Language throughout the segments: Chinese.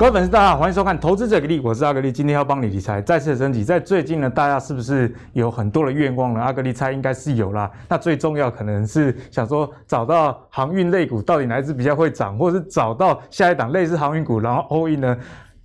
各位粉丝，大家好，欢迎收看《投资者给力》，我是阿格力，今天要帮你理财，再次的升级。在最近呢，大家是不是有很多的愿望呢？阿格力猜应该是有啦。那最重要可能是想说找到航运类股到底哪一支比较会涨，或者是找到下一档类似航运股，然后 all in 呢？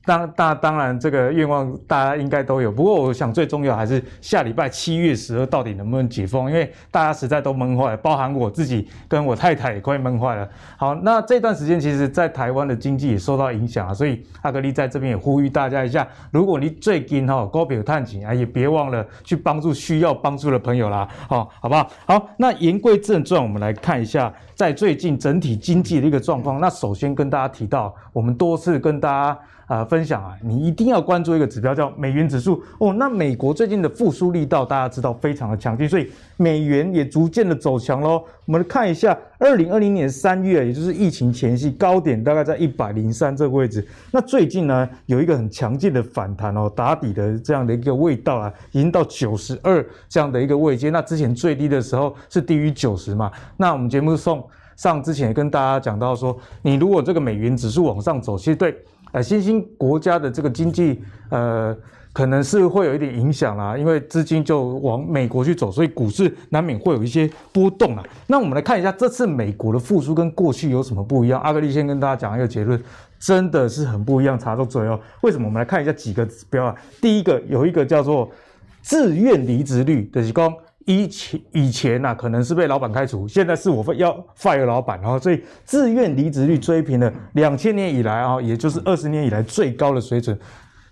当当当然，这个愿望大家应该都有。不过，我想最重要还是下礼拜七月十二到底能不能解封？因为大家实在都闷坏了，包含我自己跟我太太也快闷坏了。好，那这段时间其实，在台湾的经济也受到影响啊，所以阿格力在这边也呼吁大家一下：如果你最近哈高票探紧啊，也别忘了去帮助需要帮助的朋友啦。好，好不好？好，那言归正传，我们来看一下在最近整体经济的一个状况。那首先跟大家提到，我们多次跟大家。啊、分享啊，你一定要关注一个指标，叫美元指数哦。那美国最近的复苏力道，大家知道非常的强劲，所以美元也逐渐的走强喽。我们来看一下，二零二零年三月，也就是疫情前夕高点，大概在一百零三这个位置。那最近呢，有一个很强劲的反弹哦，打底的这样的一个味道啊，已经到九十二这样的一个位阶。那之前最低的时候是低于九十嘛？那我们节目送上之前跟大家讲到说，你如果这个美元指数往上走，其实对。呃，新兴国家的这个经济，呃，可能是会有一点影响啦，因为资金就往美国去走，所以股市难免会有一些波动啊。那我们来看一下这次美国的复苏跟过去有什么不一样？阿格力先跟大家讲一个结论，真的是很不一样，查到最后。为什么？我们来看一下几个指标啊。第一个有一个叫做自愿离职率的，就是说。以前以前呐、啊，可能是被老板开除，现在是我要 fire 老板，然后所以自愿离职率追平了两千年以来啊，也就是二十年以来最高的水准。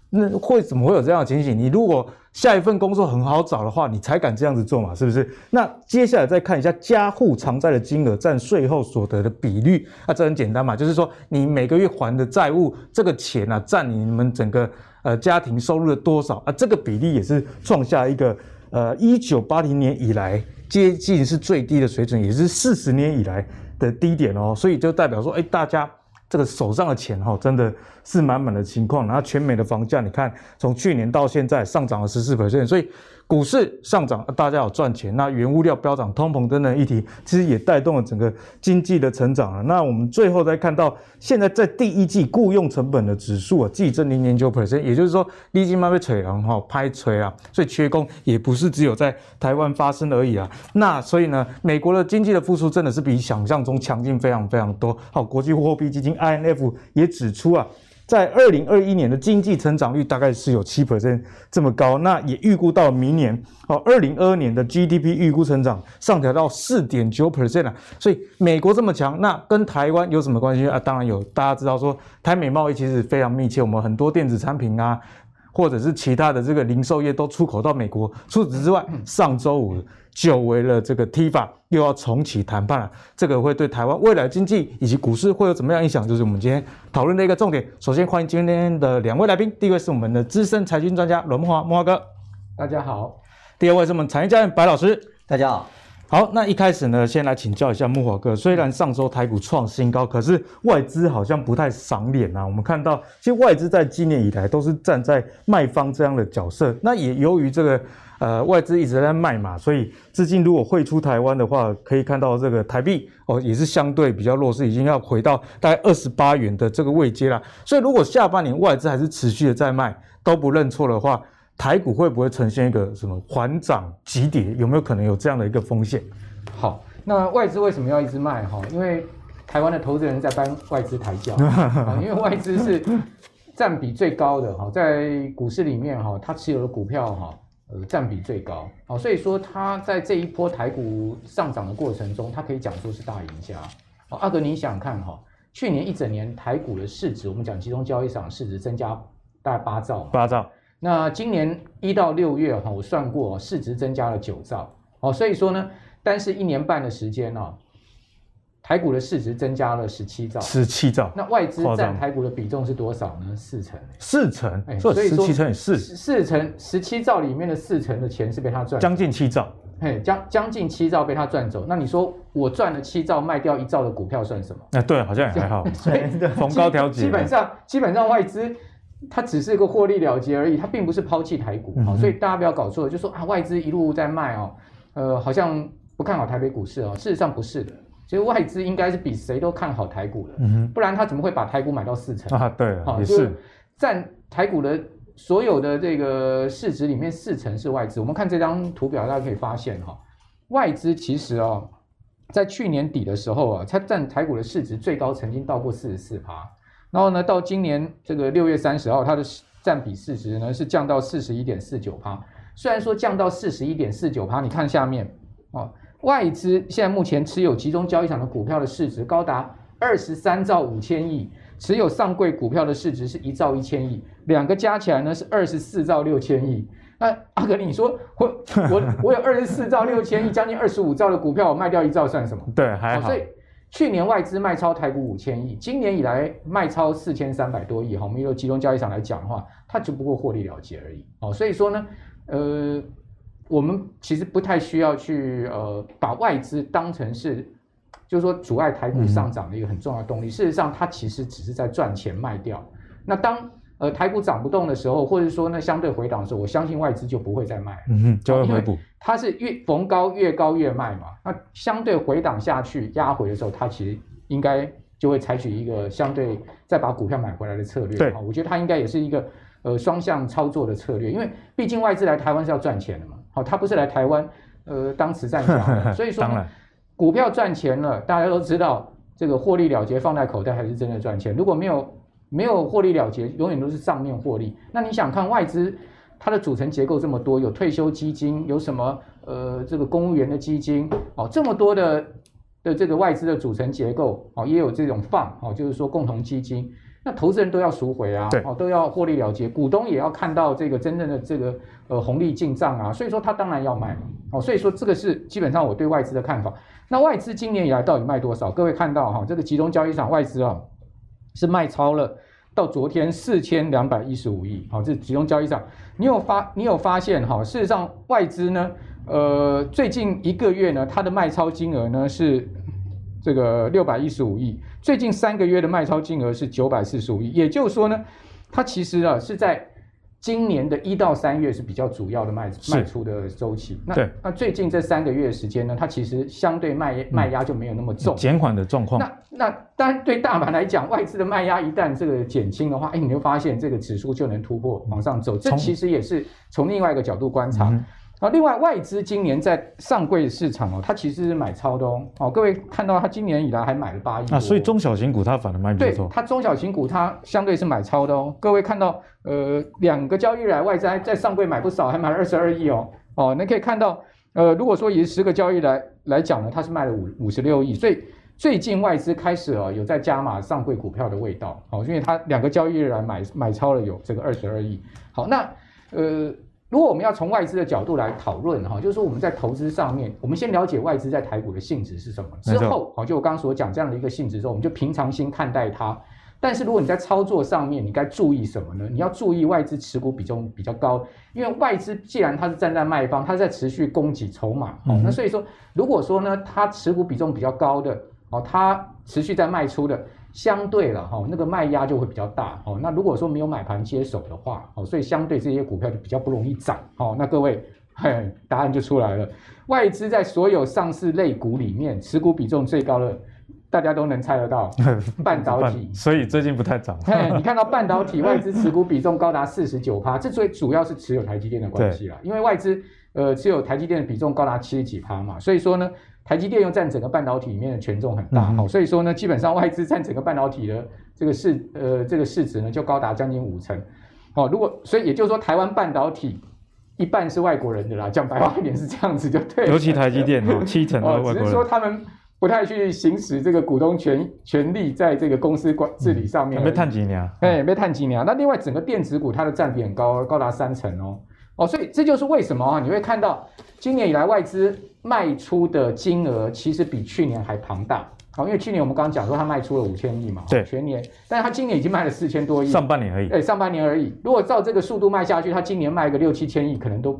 那会怎么会有这样的情形？你如果下一份工作很好找的话，你才敢这样子做嘛，是不是？那接下来再看一下家户偿债的金额占税后所得的比率，那这很简单嘛，就是说你每个月还的债务这个钱啊，占你们整个呃家庭收入的多少啊？这个比例也是创下一个。呃，一九八零年以来接近是最低的水准，也是四十年以来的低点哦，所以就代表说，哎，大家这个手上的钱哈，真的是满满的情况。然后全美的房价，你看从去年到现在上涨了十四%，所以。股市上涨，大家有赚钱。那原物料飙涨、通膨等等议题，其实也带动了整个经济的成长啊。那我们最后再看到，现在在第一季雇佣成本的指数啊，季增零点九 percent，也就是说，利金慢被锤了哈，拍锤啊。所以缺工也不是只有在台湾发生而已啊。那所以呢，美国的经济的复苏真的是比想象中强劲非常非常多。好，国际货币基金 IMF 也指出啊。在二零二一年的经济成长率大概是有七 percent 这么高，那也预估到明年哦，二零二二年的 GDP 预估成长上调到四点九 percent 啊，所以美国这么强，那跟台湾有什么关系啊？当然有，大家知道说台美贸易其实非常密切，我们很多电子产品啊，或者是其他的这个零售业都出口到美国。除此之外，上周五。久违了，这个 TIFA 又要重启谈判了，这个会对台湾未来经济以及股市会有怎么样影响？就是我们今天讨论的一个重点。首先欢迎今天的两位来宾，第一位是我们的资深财经专家阮慕驊，慕驊哥，大家好；第二位是我们产业教练白老师，大家好。好，那一开始呢，先来请教一下木华哥。虽然上周台股创新高，可是外资好像不太赏脸啊。我们看到，其实外资在今年以来都是站在卖方这样的角色。那也由于这个。呃，外资一直在卖嘛，所以资金如果汇出台湾的话，可以看到这个台币哦，也是相对比较弱势，已经要回到大概二十八元的这个位阶了。所以如果下半年外资还是持续的在卖，都不认错的话，台股会不会呈现一个什么缓涨急跌？有没有可能有这样的一个风险？好，那外资为什么要一直卖？哈，因为台湾的投资人在帮外资抬轿，因为外资是占比最高的哈，在股市里面哈，它持有的股票哈。呃，占比最高，好，所以说它在这一波台股上涨的过程中，它可以讲说是大赢家。好，阿哥，你想想看哈，去年一整年台股的市值，我们讲集中交易场市值增加大概八兆，八兆。那今年一到六月哈，我算过市值增加了九兆，哦，所以说呢，单是一年半的时间呢。台股的市值增加了十七兆，十七兆。那外资占台股的比重是多少呢？四成。四成，所以说十七乘以四，四成十七兆里面的四成的钱是被他赚，将近七兆。嘿，将将近七兆被他赚走。那你说我赚了七兆，卖掉一兆的股票算什么？哎、欸，对，好像也还好。所以逢高调节，基本上基本上外资它只是一个获利了结而已，它并不是抛弃台股。好、嗯，所以大家不要搞错了，就说啊外资一路在卖哦，呃，好像不看好台北股市哦，事实上不是的。其实外资应该是比谁都看好台股的，嗯，不然他怎么会把台股买到四成啊？对，好，也是占台股的所有的这个市值里面四成是外资。我们看这张图表，大家可以发现哈，外资其实哦，在去年底的时候啊，它占台股的市值最高曾经到过四十四趴，然后呢，到今年这个六月三十号，它的占比市值呢是降到四十一点四九趴。虽然说降到四十一点四九趴，你看下面啊，外资现在目前持有集中交易场的股票的市值高达二十三兆五千亿，持有上柜股票的市值是一兆一千亿，两个加起来呢是二十四兆六千亿。那阿格，你说我我我有二十四兆六千亿，将近二十五兆的股票，我卖掉一兆算什么？对，还好。所以去年外资卖超台股五千亿，今年以来卖超四千三百多亿。哈，我们用集中交易场来讲的话，它只不过获利了结而已。哦，所以说呢。呃，我们其实不太需要去呃把外资当成是，就是说阻碍台股上涨的一个很重要的动力。事实上，它其实只是在赚钱卖掉。那当呃台股涨不动的时候，或者说呢相对回档的时候，我相信外资就不会再卖，嗯哼，就会回补。它是越逢高越高越卖嘛。那相对回档下去压回的时候，它其实应该就会采取一个相对再把股票买回来的策略。对，我觉得它应该也是一个。呃，双向操作的策略，因为毕竟外资来台湾是要赚钱的嘛，好，它不是来台湾呃当慈善家，所以说股票赚钱了，大家都知道这个获利了结放在口袋还是真的赚钱。如果没有没有获利了结，永远都是账面获利。那你想看外资它的组成结构这么多，有退休基金，有什么呃这个公务员的基金，哦，这么多的的这个外资的组成结构，哦，也有这种放，哦，就是说共同基金。那投资人都要赎回啊，哦，都要获利了结，股东也要看到这个真正的这个呃红利进账啊，所以说他当然要卖嘛，哦，所以说这个是基本上我对外资的看法。那外资今年以来到底卖多少？各位看到哈，这个集中交易场外资啊是卖超了，到昨天四千两百一十五亿，好，这集中交易上，你有发你有发现哈？事实上外资呢，呃，最近一个月呢，它的卖超金额呢是。这个六百一十五亿，最近三个月的卖超金额是九百四十五亿，也就是说呢，它其实啊是在今年的一到三月是比较主要的卖卖出的周期。那对那最近这三个月的时间呢，它其实相对卖卖压就没有那么重，减缓的状况。那那当然对大盘来讲，外资的卖压一旦这个减轻的话，哎，你会发现这个指数就能突破往上走。这其实也是从另外一个角度观察。嗯啊，另外外资今年在上柜市场哦，它其实是买超的哦。哦，各位看到它今年以来还买了八亿。啊，所以中小型股它反而卖不错。对，它中小型股它相对是买超的哦。各位看到，呃，两个交易日来外资还在上柜买不少，还买了二十二亿哦。哦，你可以看到，呃，如果说以十个交易来来讲呢，它是卖了五五十六亿。所以最近外资开始哦，有在加码上柜股票的味道。哦，因为它两个交易日来买买超了有这个二十二亿。好，那呃。如果我们要从外资的角度来讨论哈，就是说我们在投资上面，我们先了解外资在台股的性质是什么，之后好，就我刚刚所讲这样的一个性质之后，我们就平常心看待它。但是如果你在操作上面，你该注意什么呢？你要注意外资持股比重比较高，因为外资既然它是站在卖方，它是在持续供给筹码，哦，那所以说如果说呢，它持股比重比较高的，哦，它持续在卖出的。相对了哈，那个卖压就会比较大哦。那如果说没有买盘接手的话，哦，所以相对这些股票就比较不容易涨哦。那各位，嘿，答案就出来了。外资在所有上市类股里面，持股比重最高的，大家都能猜得到，半导体。所以最近不太涨。嘿，你看到半导体外资持股比重高达四十九趴，这最主要是持有台积电的关系啦。因为外资呃持有台积电的比重高达七十几趴嘛，所以说呢。台积电又占整个半导体里面的权重很大，好、嗯，所以说呢，基本上外资占整个半导体的这个市呃这个市值呢，就高达将近五成，好，如果所以也就是说，台湾半导体一半是外国人的啦，讲白话一点是这样子就对。尤其台积电哦，七成外国人。只是说他们不太去行使这个股东权权利在这个公司管治理上面。没探几年，哎，没探几年。那另外整个电子股它的占比很高，高达三成哦。哦，所以这就是为什么啊？你会看到今年以来外资卖出的金额其实比去年还庞大。好，因为去年我们刚刚讲说它卖出了五千亿嘛，对，全年，但是它今年已经卖了四千多亿，上半年而已。哎，上半年而已。如果照这个速度卖下去，它今年卖个六七千亿，可能都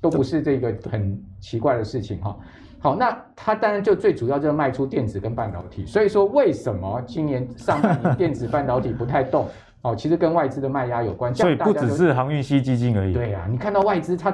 都不是这个很奇怪的事情哈。好，那它当然就最主要就是卖出电子跟半导体。所以说，为什么今年上半年电子半导体不太动？哦，其实跟外资的卖压有关，所以不只是航运 C 基金而已。对啊，你看到外资它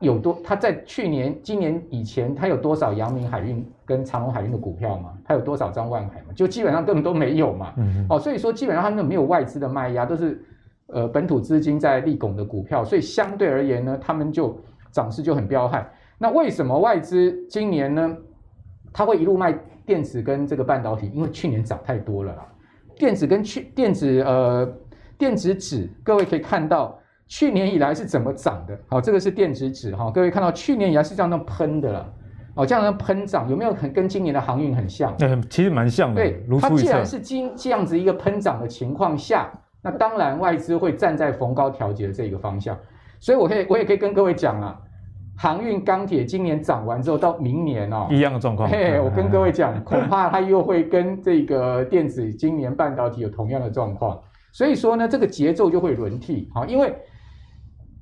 有多？他在去年、今年以前，他有多少阳明海运跟长荣海运的股票嘛？他有多少张万海嘛？就基本上根本都没有嘛。嗯、哦，所以说基本上他们没有外资的卖压，都是呃本土资金在立拱的股票，所以相对而言呢，他们就涨势就很彪悍。那为什么外资今年呢？他会一路卖电子跟这个半导体？因为去年涨太多了啦。电子跟去电子呃电子纸，各位可以看到。去年以来是怎么涨的？好，这个是电子纸哈，各位看到去年以来是这样的喷的了，哦，这样的喷涨有没有很跟今年的航运很像？对，其实蛮像的。对，它既然是今这样子一个喷涨的情况下，那当然外资会站在逢高调节的这个方向，所以我可以我也可以跟各位讲啊，航运钢铁今年涨完之后，到明年哦，一样的状况。嘿，我跟各位讲，恐怕它又会跟这个电子今年半导体有同样的状况，所以说呢，这个节奏就会轮替，好，因为。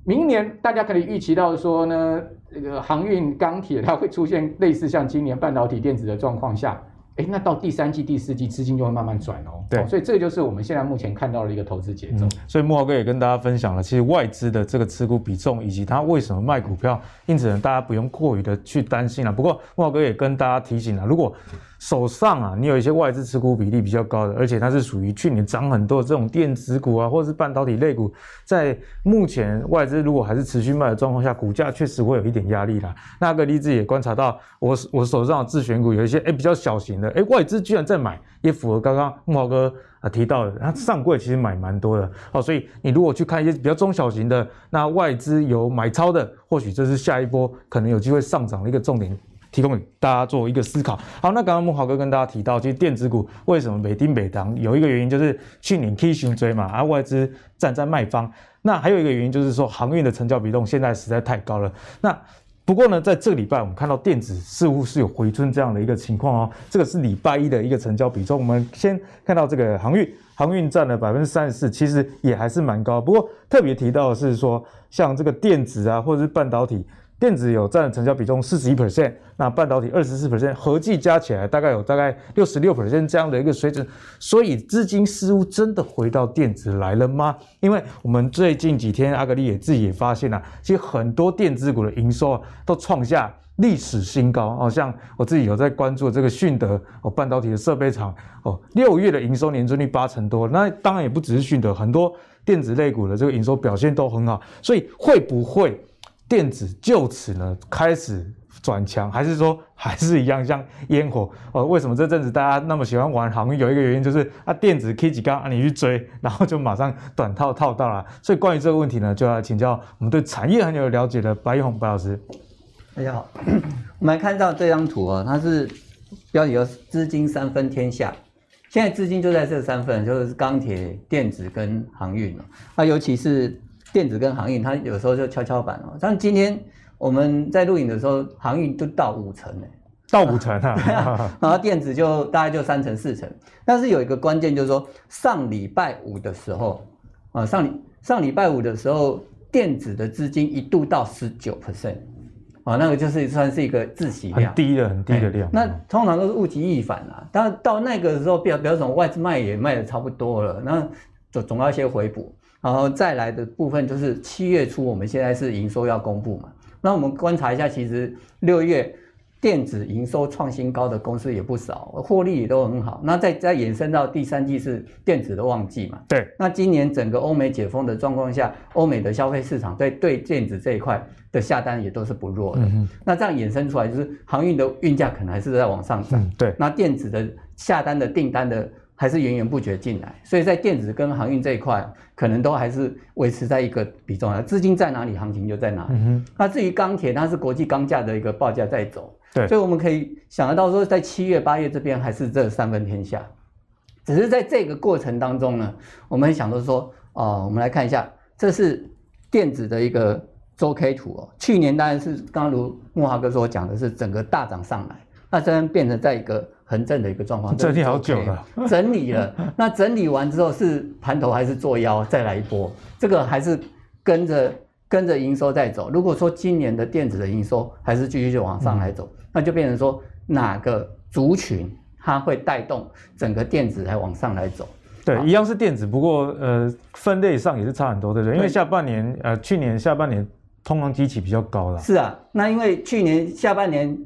明年大家可以预期到说呢，这个航运钢铁它会出现类似像今年半导体电子的状况下，诶，那到第三季、第四季资金就会慢慢转哦。对，所以这个就是我们现在目前看到的一个投资节奏。嗯，所以莫豪哥也跟大家分享了，其实外资的这个持股比重以及它为什么卖股票，因此呢，大家不用过于的去担心了。不过莫豪哥也跟大家提醒了，如果手上啊，你有一些外资持股比例比较高的，而且它是属于去年涨很多的这种电子股啊，或者是半导体类股，在目前外资如果还是持续卖的状况下，股价确实会有一点压力啦。那个例子也观察到我，我我手上的自选股有一些哎比较小型的，哎外资居然在买，也符合刚刚木豪哥啊提到的，它上柜其实买蛮多的哦。所以你如果去看一些比较中小型的，那外资有买超的，或许这是下一波可能有机会上涨的一个重点。提供给大家做一个思考。好，那刚刚木豪哥跟大家提到，其实电子股为什么每丁每当有一个原因就是去年 K 型追嘛，而外资站在卖方。那还有一个原因就是说航运的成交比重现在实在太高了。那不过呢，在这个礼拜我们看到电子似乎是有回春这样的一个情况哦。这个是礼拜一的一个成交比重。我们先看到这个航运，航运占了百分之三十四，其实也还是蛮高。不过特别提到的是说，像这个电子啊，或者是半导体。电子有占成交比重四十一 percent，那半导体二十四 percent，合计加起来大概有大概六十六 percent 这样的一个水准，所以资金似乎真的回到电子来了吗？因为我们最近几天阿格力也自己也发现了、啊，其实很多电子股的营收啊都创下历史新高哦，像我自己有在关注这个迅德哦，半导体的设备厂哦，六月的营收年增率八成多，那当然也不只是迅德，很多电子类股的这个营收表现都很好，所以会不会？电子就此呢开始转强，还是说还是一样像烟火？呃，为什么这阵子大家那么喜欢玩航运？有一个原因就是啊，电子 K 几刚啊，你去追，然后就马上短套套到了。所以关于这个问题呢，就要请教我们对产业很有了解的白玉红白老师。大家好，我们来看到这张图啊，它是标题有资金三分天下，现在资金就在这三份，就是钢铁、电子跟航运了。那尤其是。电子跟航运，它有时候就跷跷板哦。像今天我们在录影的时候，航运都到五成呢，到五成啊。然后电子就大概就三成四成。但是有一个关键就是说，上礼拜五的时候啊，上礼上礼拜五的时候，电子的资金一度到十九 percent 啊，那个就是算是一个自息量，很低的很低的量。那通常都是物极必反啊，但到那个时候，比较比较什么外资卖也卖的差不多了，那总总要一些回补。然后再来的部分就是七月初，我们现在是营收要公布嘛。那我们观察一下，其实六月电子营收创新高的公司也不少，获利也都很好。那再再延伸到第三季是电子的旺季嘛？对。那今年整个欧美解封的状况下，欧美的消费市场对对电子这一块的下单也都是不弱的。嗯。那这样衍生出来就是航运的运价可能还是在往上涨。嗯。对。那电子的下单的订单的。还是源源不绝进来，所以在电子跟航运这一块，可能都还是维持在一个比重啊。资金在哪里，行情就在哪里。嗯、那至于钢铁，它是国际钢价的一个报价在走，对，所以我们可以想得到说，在七月、八月这边还是这三分天下。只是在这个过程当中呢，我们想到说，哦、呃，我们来看一下，这是电子的一个周 K 图哦。去年当然是刚刚如慕驊哥所讲的是整个大涨上来，那这边变成在一个。横正的一个状况，整理好久了，整理了。那整理完之后是盘头还是做腰再来一波？这个还是跟着跟着营收在走。如果说今年的电子的营收还是继续就往上来走，嗯，那就变成说哪个族群它会带动整个电子来往上来走？对，一样是电子，不过呃分类上也是差很多，对不对？因为下半年呃去年下半年通常机器比较高了。是啊，那因为去年下半年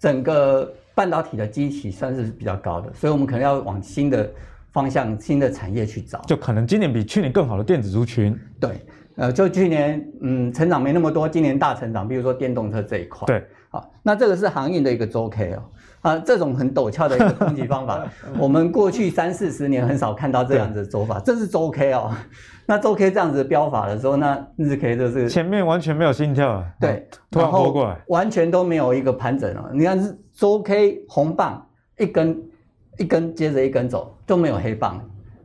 整个半导体的机体算是比较高的，所以我们可能要往新的方向、新的产业去找。就可能今年比去年更好的电子族群。对，呃，就去年嗯成长没那么多，今年大成长，比如说电动车这一块。对，好，那这个是航运的一个周 K 哦。啊，这种很陡峭的一个攻击方法，我们过去三四十年很少看到这样子的走法。这是周 K 哦，那周 K 这样子的标法的时候，那日 K 就是前面完全没有心跳啊，对，突然活过来，完全都没有一个盘整哦。你看是周 K 红棒一根一根接着一根走，都没有黑棒，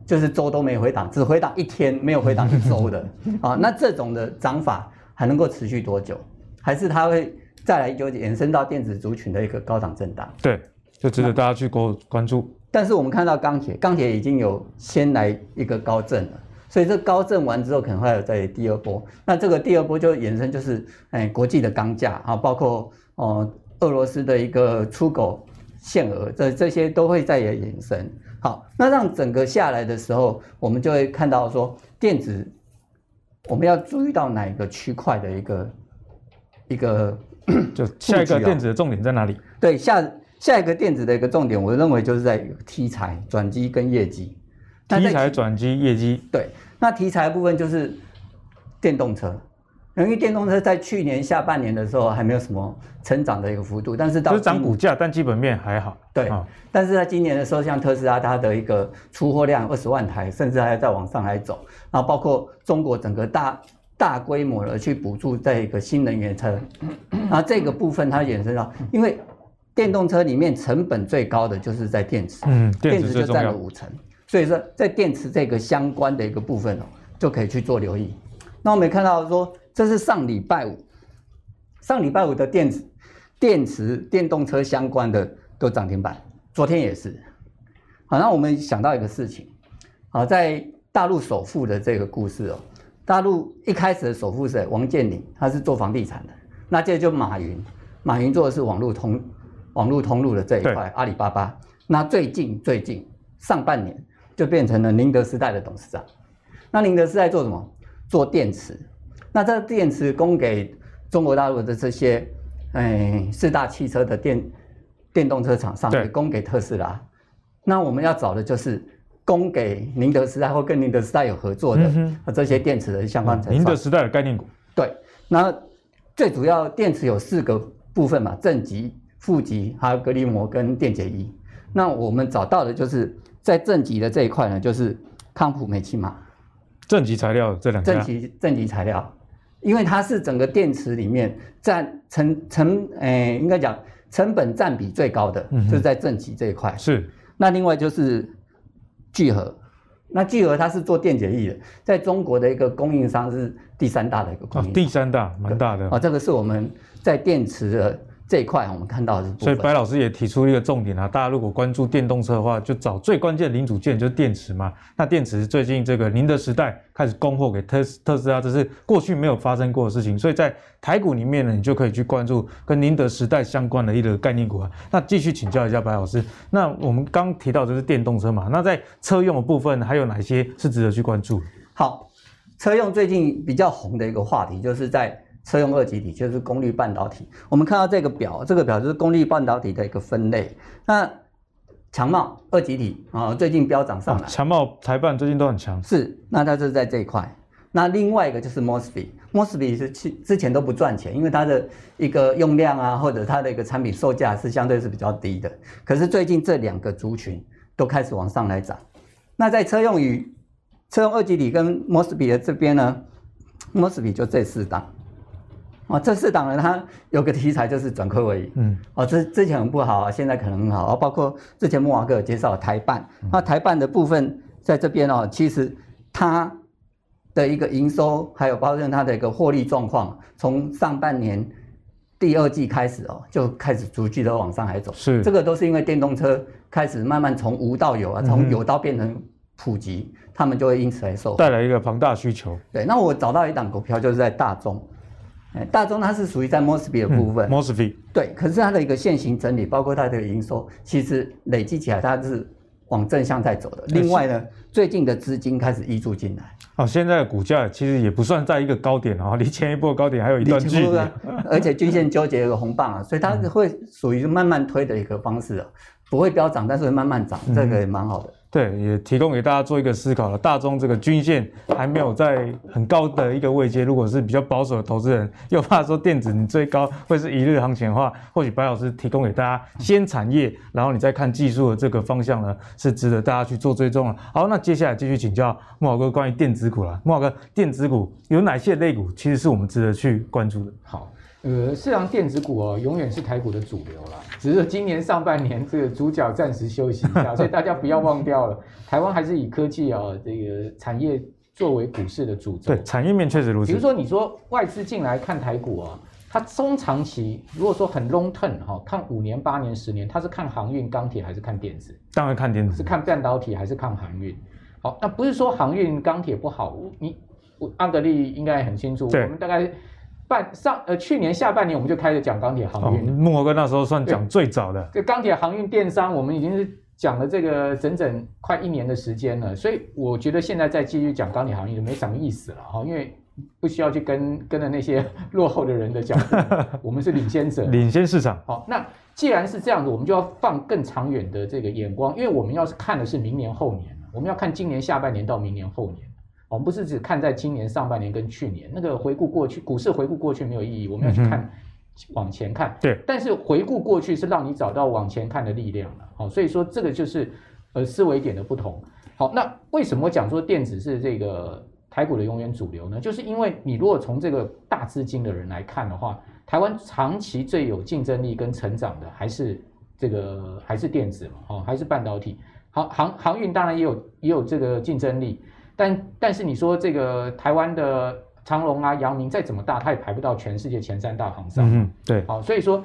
就是周都没有回档，只回档一天，没有回档一周的 啊。那这种的涨法还能够持续多久？还是它会？再来就延伸到电子族群的一个高档震荡，对，就值得大家去关关注。但是我们看到钢铁，钢铁已经有先来一个高震了，所以这高震完之后，可能会有再第二波。那这个第二波就延伸就是，哎，国际的钢价啊，包括哦俄罗斯的一个出口限额，这这些都会再延伸。好，那让整个下来的时候，我们就会看到说，电子我们要注意到哪一个区块的一个一个。就 下一个电子的重点在哪里？对，下下一个电子的一个重点，我认为就是在题材转机跟业绩。题材转机业绩。对，那题材的部分就是电动车，因为电动车在去年下半年的时候还没有什么成长的一个幅度，但是到就是涨股价，但基本面还好。对，哦、但是在今年的时候，像特斯拉它的一个出货量二十万台，甚至还要再往上来走，然后包括中国整个大。大规模的去补助这一个新能源车，那这个部分它衍生到，因为电动车里面成本最高的就是在电池，嗯，电池就占了五成，所以说在电池这个相关的一个部分哦，就可以去做留意。那我们也看到说，这是上礼拜五，上礼拜五的电池、电池、电动车相关的都涨停板，昨天也是。好，那我们想到一个事情，好，在大陆首富的这个故事哦。大陆一开始的首富是王健林，他是做房地产的。那接着就马云，马云做的是网络通网络通路的这一块，阿里巴巴。那最近最近上半年就变成了宁德时代的董事长。那宁德时代做什么？做电池。那这个电池供给中国大陆的这些哎四大汽车的电电动车厂商，也供给特斯拉。那我们要找的就是。供给宁德时代或跟宁德时代有合作的这些电池的相关成分。宁德时代的概念股。对，那最主要电池有四个部分嘛，正极、负极，还有隔离膜跟电解液。那我们找到的就是在正极的这一块呢，就是康普、美琪玛。正极材料这两家。正极正极材料，因为它是整个电池里面占成成诶、欸，应该讲成本占比最高的，就是在正极这一块。是。那另外就是。聚合，那聚合它是做电解液的，在中国的一个供应商是第三大的一个供应商，哦、第三大蛮大的啊、哦，这个是我们在电池的。这一块我们看到的是，所以白老师也提出一个重点啊，大家如果关注电动车的话，就找最关键的零组件就是电池嘛。那电池最近这个宁德时代开始供货给特特斯拉，这是过去没有发生过的事情。所以在台股里面呢，你就可以去关注跟宁德时代相关的一个概念股啊。那继续请教一下白老师，那我们刚提到就是电动车嘛，那在车用的部分还有哪些是值得去关注？好，车用最近比较红的一个话题就是在。车用二极体就是功率半导体。我们看到这个表，这个表就是功率半导体的一个分类。那强茂二极体啊，最近飙涨上来。强茂台半最近都很强。是，那它就是在这一块。那另外一个就是 MOSFET，MOSFET 是去之前都不赚钱，因为它的一个用量啊，或者它的一个产品售价是相对是比较低的。可是最近这两个族群都开始往上来涨。那在车用与车用二极体跟 MOSFET 的这边呢，MOSFET 就这四档。哦，这四档呢，它有个题材就是转亏为盈。嗯，哦，之之前很不好啊，现在可能很好啊。包括之前慕驊哥有介绍台办，那台办的部分在这边哦，其实它的一个营收还有包括它的一个获利状况，从上半年第二季开始哦，就开始逐季的往上海走。是，这个都是因为电动车开始慢慢从无到有啊，从有到变成普及，他们就会因此来受带来一个庞大需求。对，那我找到一档股票就是在大中。大中它是属于在 MOSFET 的部分、嗯、，MOSFET 对，可是它的一个线型整理，包括它的营收，其实累积起来它是往正向在走的。另外呢，最近的资金开始溢注进来。哦，现在的股价其实也不算在一个高点哦，离前一波高点还有一段距离。而且均线纠结有个红棒啊，所以它会属于慢慢推的一个方式啊，不会飙涨，但是会慢慢涨，这个也蛮好的。对，也提供给大家做一个思考了。大宗这个均线还没有在很高的一个位阶，如果是比较保守的投资人，又怕说电子你最高会是一日行情的话，或许白老师提供给大家先产业，然后你再看技术的这个方向呢，是值得大家去做追踪了。好，那接下来继续请教慕驊哥关于电子股了。慕驊哥，电子股有哪些类股其实是我们值得去关注的？好。呃，市场电子股哦，永远是台股的主流啦。只是今年上半年这个主角暂时休息一下，所以大家不要忘掉了，台湾还是以科技啊这个产业作为股市的主轴。对，产业面确实如此。比如说，你说外资进来看台股啊，它中长期如果说很 long term 哈，看五年、八年、十年，它是看航运、钢铁还是看电子？当然看电子。是看半导体还是看航运？好，那不是说航运、钢铁不好，你阿格力应该很清楚，我们大概。半上呃，去年下半年我们就开始讲钢铁航运。慕驊哥那时候算讲最早的。这钢铁航运电商，我们已经是讲了这个整整快一年的时间了，所以我觉得现在再继续讲钢铁航运就没什么意思了哈，因为不需要去跟跟着那些 落后的人的脚步，我们是领先者，领先市场。好，那既然是这样子，我们就要放更长远的这个眼光，因为我们要是看的是明年后年，我们要看今年下半年到明年后年。我们不是只看在今年上半年跟去年那个回顾过去，股市回顾过去没有意义，我们要去看往前看。嗯、对，但是回顾过去是让你找到往前看的力量了。好，所以说这个就是呃思维点的不同。好，那为什么我讲说电子是这个台股的永远主流呢？就是因为你如果从这个大资金的人来看的话，台湾长期最有竞争力跟成长的还是这个还是电子嘛，哦，还是半导体。好，航航运当然也有也有这个竞争力。但但是你说这个台湾的长隆啊、阳明再怎么大，它也排不到全世界前三大行上。嗯，对。好，所以说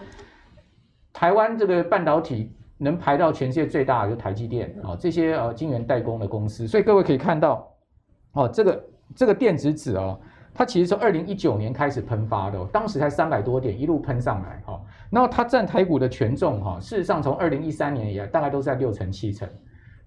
台湾这个半导体能排到全世界最大的就台积电啊，这些呃晶圆代工的公司。所以各位可以看到，哦，这个这个电子纸哦，它其实从二零一九年开始喷发的，当时才三百多点，一路喷上来哈。然后它占台股的权重哈，事实上从二零一三年以来，大概都是在六成七成。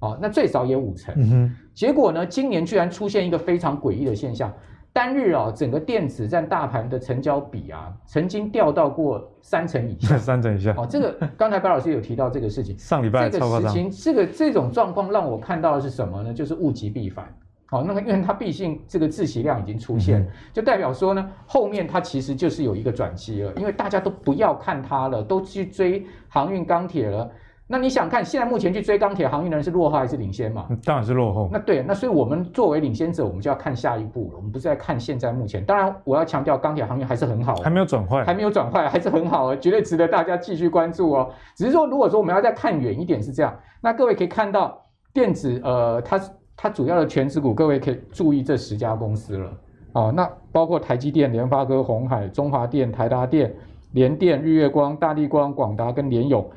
哦，那最少也五成，嗯，结果呢，今年居然出现一个非常诡异的现象，单日啊，整个电子占大盘的成交比啊，曾经掉到过三成以下，三成以下。哦，这个刚才白老师有提到这个事情，上礼拜这个事情，这个这种状况让我看到的是什么呢？就是物极必反。好，那么因为它毕竟这个自息量已经出现，嗯、就代表说呢，后面它其实就是有一个转机了，因为大家都不要看它了，都去追航运钢铁了。那你想看现在目前去追钢铁航运的人是落后还是领先嘛？当然是落后。那对，那所以我们作为领先者，我们就要看下一步了。我们不是在看现在目前。当然，我要强调钢铁航运还是很好，还没有转坏，还没有转坏，还是很好啊，绝对值得大家继续关注哦。只是说，如果说我们要再看远一点是这样，那各位可以看到电子呃，它它主要的全值股，各位可以注意这十家公司了。哦，那包括台积电、联发科、鸿海、中华电、台达电、联电、日月光、大力光、广达跟联咏。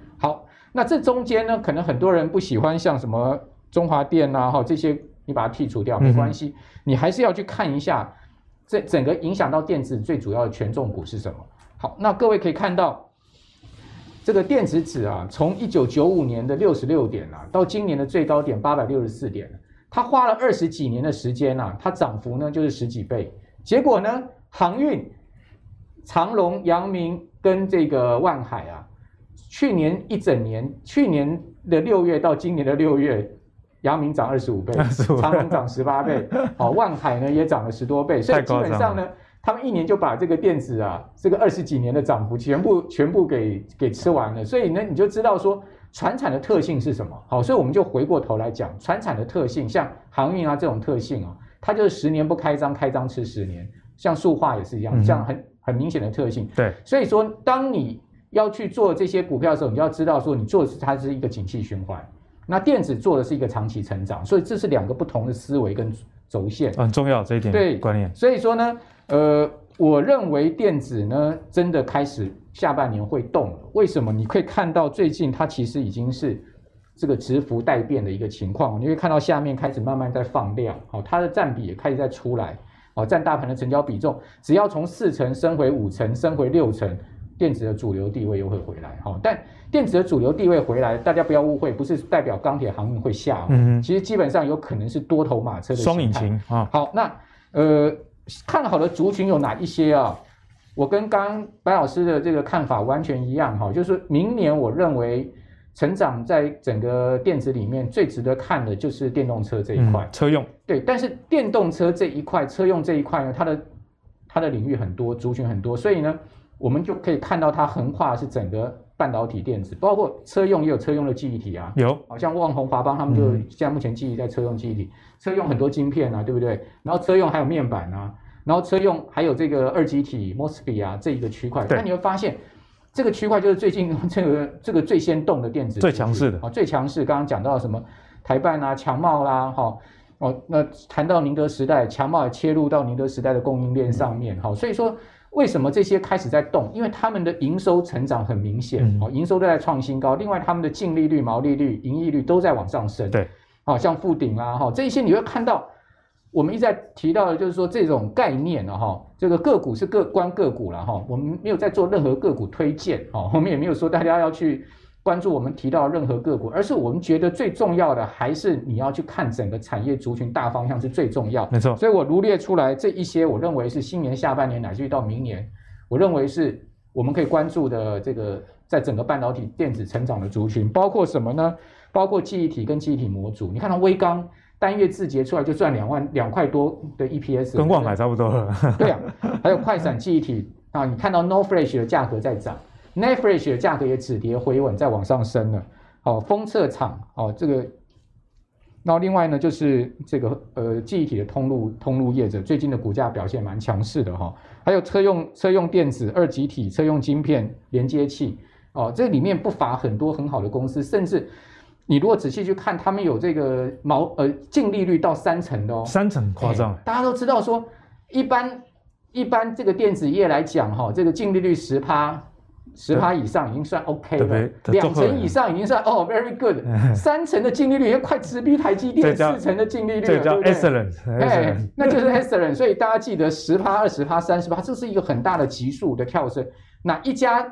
好。那这中间呢，可能很多人不喜欢像什么中华电啊，哈这些，你把它剔除掉没关系，你还是要去看一下这整个影响到电子最主要的权重股是什么。好，那各位可以看到这个电子指啊，从一九九五年的六十六点啊，到今年的最高点八百六十四点，它花了二十几年的时间啊，它涨幅呢就是十几倍。结果呢，航运、长隆、阳明跟这个万海啊。去年一整年，去年的六月到今年的六月，阳明涨二十五倍，倍。长荣涨十八倍，好，万海呢也涨了十多倍，所以基本上呢，他们一年就把这个电子啊，这个二十几年的涨幅全部全部给给吃完了，所以呢，你就知道说，船产的特性是什么？好，所以我们就回过头来讲，船产的特性，像航运啊这种特性啊，它就是十年不开张，开张吃十年，像塑化也是一样，这样很很明显的特性。对，所以说当你要去做这些股票的时候，你就要知道说，你做的是它是一个景气循环，那电子做的是一个长期成长，所以这是两个不同的思维跟轴线，很重要这一点对观念。所以说呢，呃，我认为电子呢真的开始下半年会动了。为什么？你可以看到最近它其实已经是这个值幅待变的一个情况，你会看到下面开始慢慢在放量，好，它的占比也开始在出来，好，占大盘的成交比重，只要从四成升回五成，升回六成。电子的主流地位又会回来哈。但电子的主流地位回来，大家不要误会，不是代表钢铁航运会下。嗯，其实基本上有可能是多头马车的双引擎啊。好，那呃，看好的族群有哪一些啊？我跟刚刚白老师的这个看法完全一样哈，就是明年我认为。成长在整个电子里面最值得看的就是电动车这一块，嗯、车用对，但是电动车这一块，车用这一块呢，它的它的领域很多，族群很多，所以呢，我们就可以看到它横跨是整个半导体电子，包括车用也有车用的记忆体啊，有，好像旺宏、华邦他们就现在目前记忆在车用记忆车用很多晶片啊，对不对？然后车用还有面板啊，然后车用还有这个二极体 MOSFET 啊这一个区块，那你会发现。这个区块就是最近 这个这个最先动的电子，最强势的啊，最强势。刚刚讲到什么台半啊、强茂啦，哈哦，那谈到宁德时代，强茂也切入到宁德时代的供应链上面，哈、嗯。所以说，为什么这些开始在动？因为他们的营收成长很明显，哦、嗯，营收都在创新高。另外，他们的净利率、毛利率、盈利率都在往上升。对，好像富鼎啊，哈，这一些你会看到。我们一直在提到的，就是说这种概念了，哈，这个个股是个关个股了，哈，我们没有在做任何个股推荐，哈，我们也没有说大家要去关注我们提到任何个股，而是我们觉得最重要的还是你要去看整个产业族群大方向是最重要。没错，所以我罗列出来这一些，我认为是新年下半年乃至于到明年，我认为是我们可以关注的这个在整个半导体电子成长的族群，包括什么呢？包括记忆体跟记忆体模组，你看到微刚。单月字节出来就赚两万两块多的 EPS，跟旺海差不多了。对啊，还有快闪记忆体啊，你看到 NOR Flash 的价格在涨，NAND Flash 的价格也止跌回稳，再往上升了。好，封测厂哦，这个，然后另外呢就是这个呃记忆体的通路通路业者，最近的股价表现蛮强势的哈。还有车用车用电子、二极体、车用晶片、连接器哦，这里面不乏很多很好的公司，甚至。你如果仔细去看，他们有这个毛呃净利率到三成的哦，三成夸张。大家都知道说，一般一般这个电子业来讲哈，这个净利率十趴十趴以上已经算 OK 了，两成以上已经算哦 very good，三成的净利率也快直逼台积电四成的净利率了，这叫 excellent，哎，那就是 excellent。所以大家记得十趴、二十趴、三十趴，这是一个很大的级数的跳升。哪一家？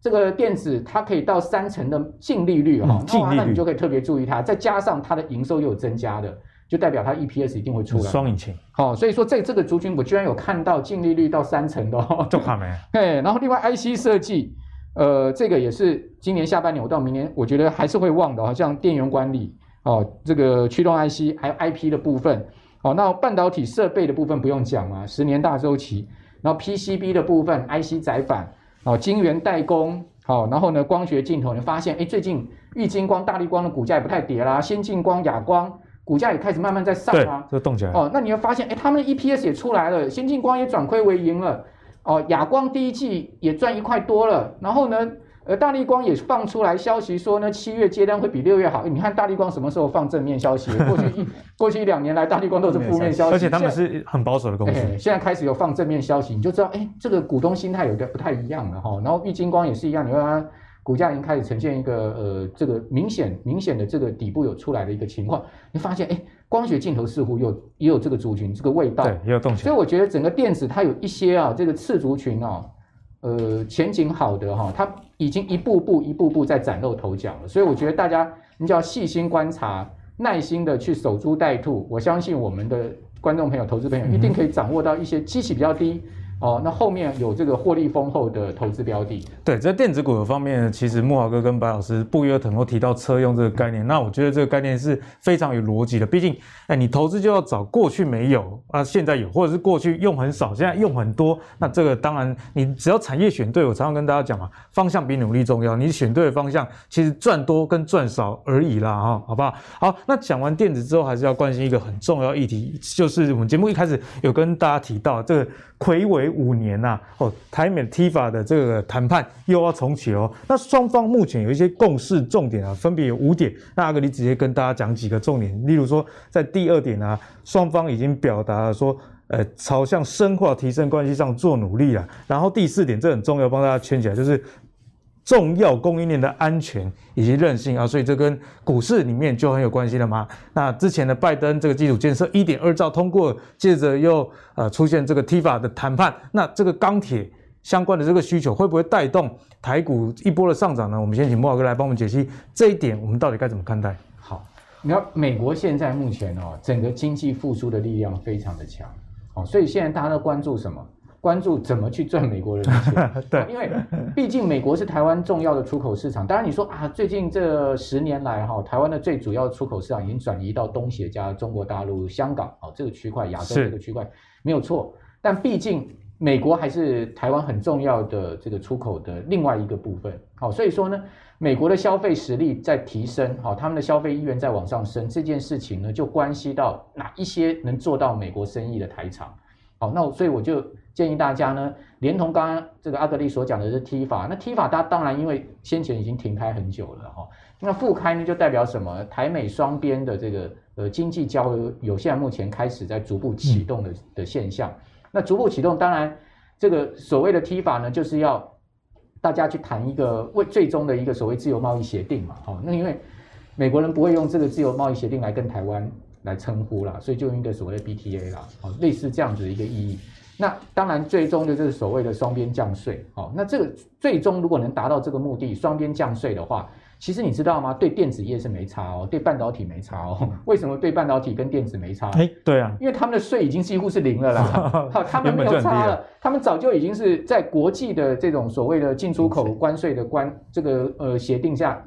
这个电子它可以到三成的净利率哈，那那你就可以特别注意它，再加上它的营收又有增加的，就代表它 EPS 一定会出来。双引擎。好，所以说在这个族群，我居然有看到净利率到三成的哦。就看没？对，然后另外 IC 设计，呃，这个也是今年下半年我到明年，我觉得还是会旺的，好像电源管理哦，这个驱动 IC 还有 IP 的部分，好，那半导体设备的部分不用讲嘛，十年大周期，然后 PCB 的部分，IC 载板。哦，晶圆代工，好，然后呢，光学镜头，你发现，哎，最近玉晶光、大力光的股价也不太跌啦，先进光、亚光股价也开始慢慢在上啊，就动起来。哦，那你会发现，哎，他们的 EPS 也出来了，先进光也转亏为盈了，哦，亚光第一季也赚一块多了，然后呢？而大力光也放出来消息说呢，七月接单会比六月好。你看大力光什么时候放正面消息？过去一过去一两年来，大力光都是负面消息。而且他们是很保守的公司。现在开始有放正面消息，你就知道，哎，这个股东心态有点不太一样了哈。然后玉晶光也是一样，你看它股价已经开始呈现一个呃这个明显明显的这个底部有出来的一个情况。你发现，哎，光学镜头似乎有也有这个族群这个味道，对，也有动静。所以我觉得整个电子它有一些啊这个次族群啊。呃，前景好的哈，它已经一步步、一步步在崭露头角了。所以我觉得大家，你只要细心观察，耐心的去守株待兔。我相信我们的观众朋友、投资朋友一定可以掌握到一些基期比较低。哦，那后面有这个获利丰厚的投资标的。对，在电子股的方面，其实木华哥跟白老师不约而同都提到车用这个概念。那我觉得这个概念是非常有逻辑的。毕竟，哎，你投资就要找过去没有啊，现在有，或者是过去用很少，现在用很多。那这个当然，你只要产业选对，我常常跟大家讲嘛，方向比努力重要。你选对的方向，其实赚多跟赚少而已啦，哈，好不好？好，那讲完电子之后，还是要关心一个很重要议题，就是我们节目一开始有跟大家提到这个。魁伟五年呐、啊，哦，台美 Tifa 的这个谈判又要重启哦。那双方目前有一些共识重点啊，分别有五点。那阿格里直接跟大家讲几个重点，例如说，在第二点啊，双方已经表达了说，呃，朝向深化提升关系上做努力了。然后第四点，这很重要，帮大家圈起来，就是。重要供应链的安全以及韧性啊，所以这跟股市里面就很有关系了嘛？那之前的拜登这个基础建设一点二兆通过，接着又呃出现这个 TIFA 的谈判，那这个钢铁相关的这个需求，会不会带动台股一波的上涨呢？我们先请慕驊哥来帮我们解析这一点，我们到底该怎么看待？好，你看美国现在目前哦，整个经济复苏的力量非常的强，哦，所以现在大家都关注什么？关注怎么去赚美国人的钱，对，因为毕竟美国是台湾重要的出口市场。当然你说啊，最近这十年来哈，台湾的最主要出口市场已经转移到东协加中国大陆、香港哦这个区块，亚洲这个区块没有错。但毕竟美国还是台湾很重要的这个出口的另外一个部分。好，所以说呢，美国的消费实力在提升，好，他们的消费意愿在往上升，这件事情呢，就关系到哪一些能做到美国生意的台厂。好，那所以我就。建议大家呢，连同刚刚这个阿格力所讲的是 T 法，那 T 法它当然因为先前已经停开很久了哈，那复开呢就代表什么？台美双边的这个呃经济交流有现在目前开始在逐步启动的的现象。那逐步启动，当然这个所谓的 T 法呢，就是要大家去谈一个为最终的一个所谓自由贸易协定嘛。哦，那因为美国人不会用这个自由贸易协定来跟台湾来称呼啦，所以就用一个所谓的 BTA 啦，好，类似这样子的一个意义。那当然，最终的就是所谓的双边降税。好，那这个最终如果能达到这个目的，双边降税的话，其实你知道吗？对电子业是没差哦，对半导体没差哦。为什么对半导体跟电子没差？哎，对啊，因为他们的税已经几乎是零了啦。好，他们没有差了，他们早就已经是在国际的这种所谓的进出口关税的关这个呃协定下，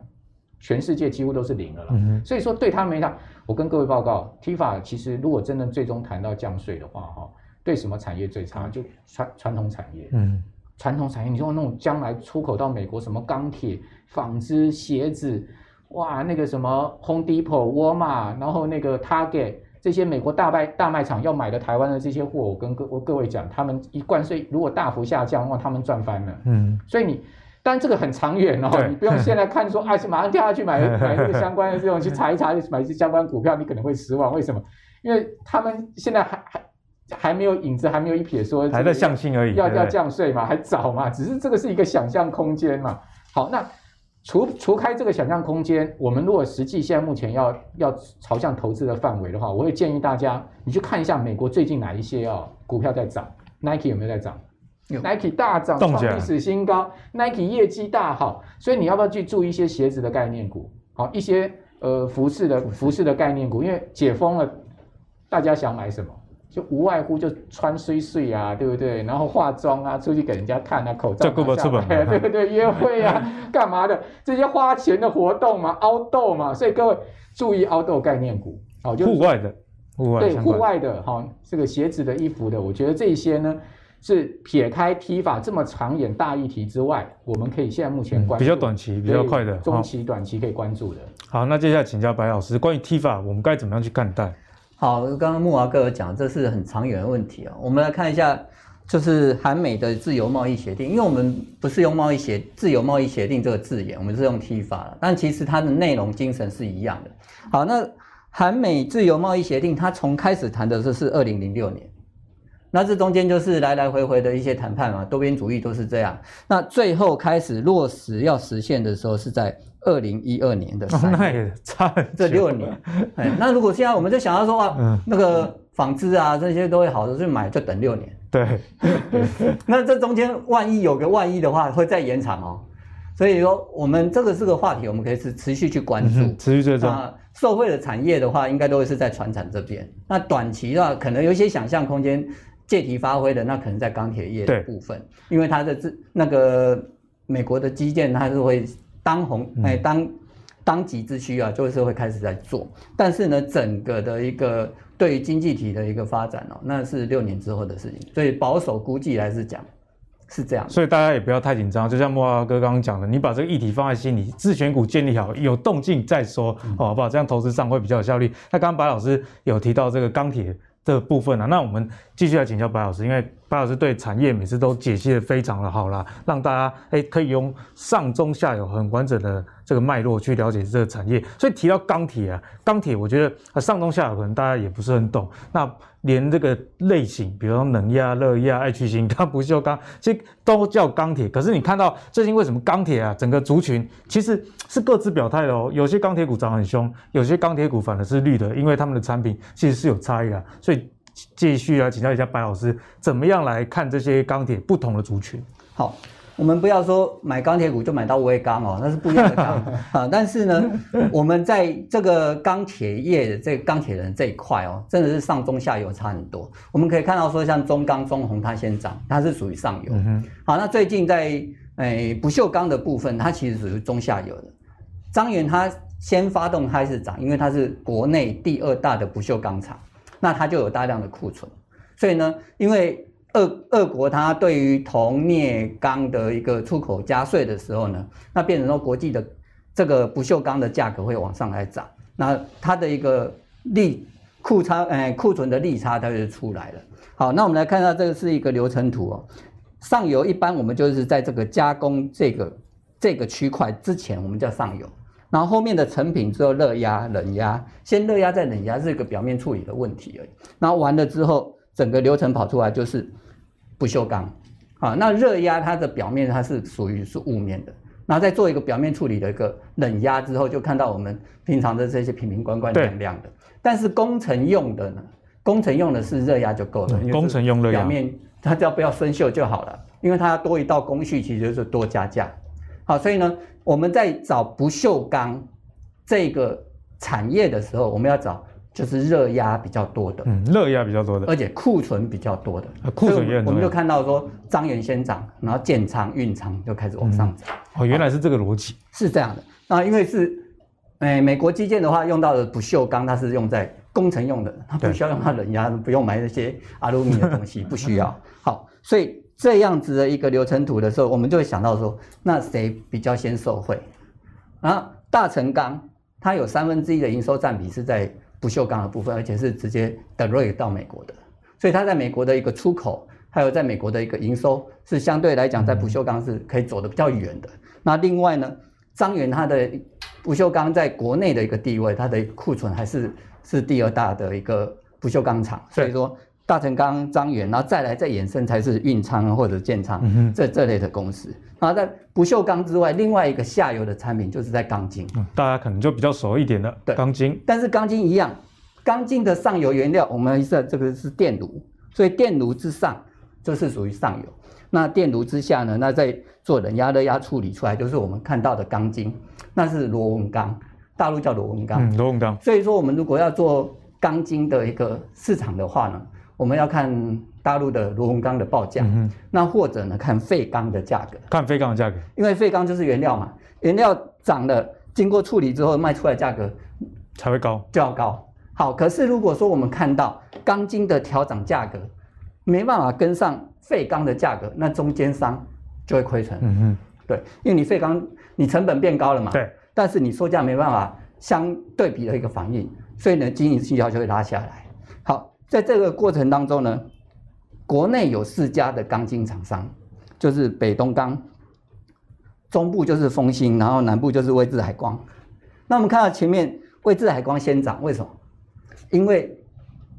全世界几乎都是零了啦。嗯。所以说对他们没差。我跟各位报告，TIFA 其实如果真的最终谈到降税的话，哈。对什么产业最差？就传传统产业。嗯，传统产业，你说那种将来出口到美国，什么钢铁、纺织、鞋子，哇，那个什么 Home Depot、沃尔玛，然后那个 Target 这些美国大卖大卖场要买的台湾的这些货，我跟各我各位讲，他们一关税如果大幅下降的话，他们赚翻了。嗯，所以你，但这个很长远哦，你不用现在看说，哎，是马上掉下去买 买这个相关的这种去查一查，买一些相关股票，你可能会失望。为什么？因为他们现在还还。还没有影子，还没有一撇说还在向心而已，要要降税嘛，还早嘛，只是这个是一个想象空间嘛。好，那除除开这个想象空间，我们如果实际现在目前要要朝向投资的范围的话，我会建议大家，你去看一下美国最近哪一些哦股票在涨，Nike 有没有在涨？Nike 大涨，创历史新高，Nike 业绩大好，所以你要不要去注意一些鞋子的概念股？好，一些呃服饰的服饰的概念股，因为解封了，大家想买什么？就无外乎就穿碎碎啊，对不对？然后化妆啊，出去给人家看啊，口罩拿对不对？约会啊，干嘛的？这些花钱的活动嘛，outdoor 嘛，所以各位注意 outdoor 概念股，好，就户外的，户外对户外的，哈，这个鞋子的、衣服的，我觉得这些呢是撇开 T 法这么长远大议题之外，我们可以现在目前关注、嗯、比较短期、比较快的中期、短期可以关注的。好，那接下来请教白老师，关于 T 法，我们该怎么样去看待？好，刚刚木华哥有讲，这是很长远的问题啊。我们来看一下，就是韩美的自由贸易协定，因为我们不是用贸易协自由贸易协定这个字眼，我们是用 T 法，但其实它的内容精神是一样的。好，那韩美自由贸易协定，它从开始谈的是是二零零六年，那这中间就是来来回回的一些谈判嘛，多边主义都是这样。那最后开始落实要实现的时候是在。二零一二年的三月，那也差这六年。哎，那如果现在我们就想要说啊，嗯、那个纺织啊这些都会好的，就买就等六年。对，那这中间万一有个万一的话，会再延长哦。所以说，我们这个是个话题，我们可以持持续去关注，嗯、持续追踪。那受惠的产业的话，应该都会是在船产这边。那短期的话，可能有一些想象空间，借题发挥的，那可能在钢铁业的部分，因为它的这那个美国的基建，它是会。当红哎，当当急之需啊，就是会开始在做。但是呢，整个的一个对于经济体的一个发展哦，那是六年之后的事情。所以保守估计来是讲是这样。所以大家也不要太紧张，就像莫阿哥刚刚讲的，你把这个议题放在心里，自选股建立好，有动静再说，好不好？这样投资上会比较有效率。那刚刚白老师有提到这个钢铁的部分啊，那我们继续来请教白老师，因为。白老师对产业每次都解析得非常的好啦，让大家诶可以用上中下游很完整的这个脉络去了解这个产业。所以提到钢铁啊，钢铁我觉得啊上中下游可能大家也不是很懂。那连这个类型，比如说能压、热压、爱屈型、钢、不锈钢，其实都叫钢铁。可是你看到最近为什么钢铁啊整个族群其实是各自表态的哦？有些钢铁股涨很凶，有些钢铁股反而是绿的，因为他们的产品其实是有差异的，所以。继续来请教一下白老师，怎么样来看这些钢铁不同的族群？好，我们不要说买钢铁股就买到威刚哦，那是不一样的钢 啊。但是呢，我们在这个钢铁业的这个钢铁人这一块哦，真的是上中下游差很多。我们可以看到说，像中钢、中红它先涨，它是属于上游。嗯、好，那最近在诶、哎、不锈钢的部分，它其实属于中下游的。彰元它先发动开始涨，因为它是国内第二大的不锈钢厂，那它就有大量的库存，所以呢，因为俄俄国它对于铜镍钢的一个出口加税的时候呢，那变成说国际的这个不锈钢的价格会往上来涨，那它的一个利库差哎库存的利差它就出来了。好，那我们来看一下这个是一个流程图哦，上游一般我们就是在这个加工这个这个区块之前，我们叫上游。然后后面的成品之后热压、冷压，先热压再冷压，是一个表面处理的问题而已。然后完了之后，整个流程跑出来就是不锈钢，啊，那热压它的表面它是属于是雾面的，然后再做一个表面处理的一个冷压之后，就看到我们平常的这些瓶瓶罐罐亮亮的。但是工程用的呢，工程用的是热压就够了，工程用热压，表面它只要不要生锈就好了，因为它要多一道工序，其实就是多加价。好，所以呢。我们在找不锈钢这个产业的时候，我们要找就是热压比较多的，嗯，热压比较多的，而且库存比较多的，库存也很多。我们就看到说，张元先涨，然后建仓、运仓就开始往上涨。哦，原来是这个逻辑，是这样的。那因为是，哎，美国基建的话，用到的不锈钢，它是用在工程用的，它不需要用它冷压，不用买那些阿鲁米的东西，不需要。好，所以。这样子的一个流程图的时候，我们就会想到说，那谁比较先受惠？然后大成钢它有三分之一的营收占比是在不锈钢的部分，而且是直接 direct 到美国的，所以它在美国的一个出口，还有在美国的一个营收是相对来讲在不锈钢是可以走得比较远的。那另外呢，张元它的不锈钢在国内的一个地位，它的库存还是是第二大的一个不锈钢厂，所以说。大成钢、张元，然后再来再衍生才是运仓或者建仓、嗯、这这类的公司。然后在不锈钢之外，另外一个下游的产品就是在钢筋、嗯。大家可能就比较熟一点的，对，钢筋。但是钢筋一样，钢筋的上游原料，我们是这个是电炉，所以电炉之上就是属于上游。那电炉之下呢，那在做冷压、热压处理出来，就是我们看到的钢筋，那是螺纹钢，大陆叫螺纹钢。嗯，螺纹钢。所以说，我们如果要做钢筋的一个市场的话呢？我们要看大陆的螺纹钢的报价，嗯、那或者呢看废钢的价格，看废钢的价格，因为废钢就是原料嘛，原料涨了，经过处理之后卖出来价格才会高，就要高。好，可是如果说我们看到钢筋的调涨价格没办法跟上废钢的价格，那中间商就会亏损。嗯嗯，对，因为你废钢你成本变高了嘛，对，但是你售价没办法相对比的一个反应，所以呢经营绩效就会拉下来。好。在这个过程当中呢，国内有四家的钢筋厂商，就是北东钢，中部就是丰兴，然后南部就是威致海光。那我们看到前面威致海光先涨，为什么？因为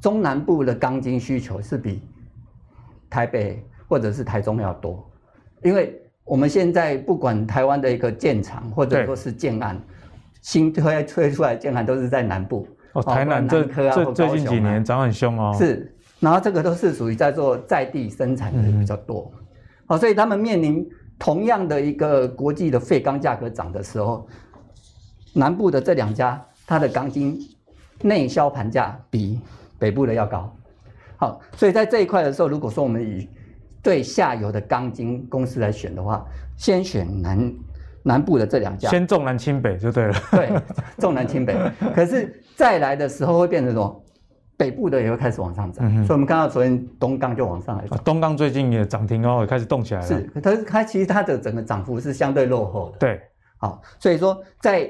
中南部的钢筋需求是比台北或者是台中要多，因为我们现在不管台湾的一个建厂或者说是建案，新推推出来建案都是在南部。哦，台南这这最近几年涨很凶哦。是，然后这个都是属于在做在地生产的比较多，好、嗯，所以他们面临同样的一个国际的废钢价格涨的时候，南部的这两家它的钢筋内销盘价比北部的要高。好，所以在这一块的时候，如果说我们以对下游的钢筋公司来选的话，先选南南部的这两家，先重南轻北就对了。对，重南轻北，可是。再来的时候会变成什么？北部的也会开始往上涨，嗯、所以我们看到昨天东钢就往上来。东钢最近也涨停哦，也开始动起来了。是，它它其实它的整个涨幅是相对落后的。对，好，所以说在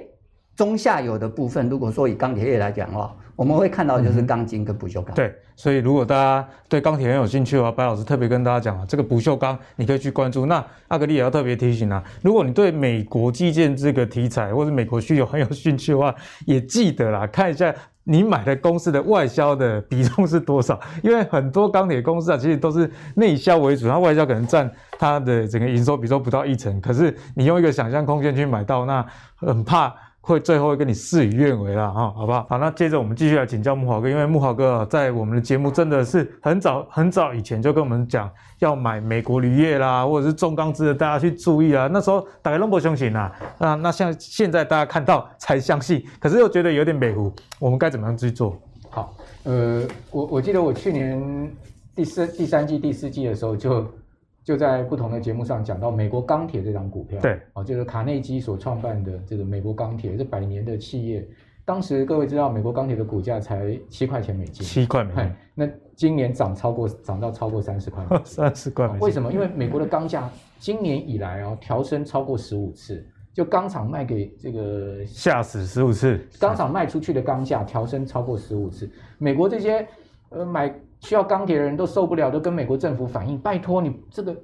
中下游的部分，如果说以钢铁业来讲的话，我们会看到就是钢筋跟不锈钢。对，所以如果大家对钢铁很有兴趣的话，白老师特别跟大家讲啊，这个不锈钢你可以去关注。那阿格力也要特别提醒啊，如果你对美国基建这个题材或者美国需求很有兴趣的话，也记得啦，看一下。你买的公司的外销的比重是多少？因为很多钢铁公司啊，其实都是内销为主，它外销可能占它的整个营收比重不到一成。可是你用一个想象空间去买到，那很怕会最后会跟你事与愿违了哈，好不好？好，那接着我们继续来请教木华哥，因为木华哥在我们的节目真的是很早很早以前就跟我们讲要买美国铝业啦，或者是重钢制的，大家去注意啊。那时候大家那么相信啊，那那像现在大家看到才相信，可是又觉得有点美糊，我们该怎么样去做？好，呃，我我记得我去年第四、第三季、第四季的时候就。就在不同的节目上讲到美国钢铁这张股票，对，啊，就是卡内基所创办的这个美国钢铁，这百年的企业。当时各位知道，美国钢铁的股价才七块钱美金，七块美金。那今年涨超过，涨到超过三十块，三十块。为什么？因为美国的钢价今年以来哦，调升超过十五次，就钢厂卖给这个吓死十五次，钢厂卖出去的钢价调升超过十五次，美国这些呃买。需要钢铁的人都受不了，都跟美国政府反映，拜托你这个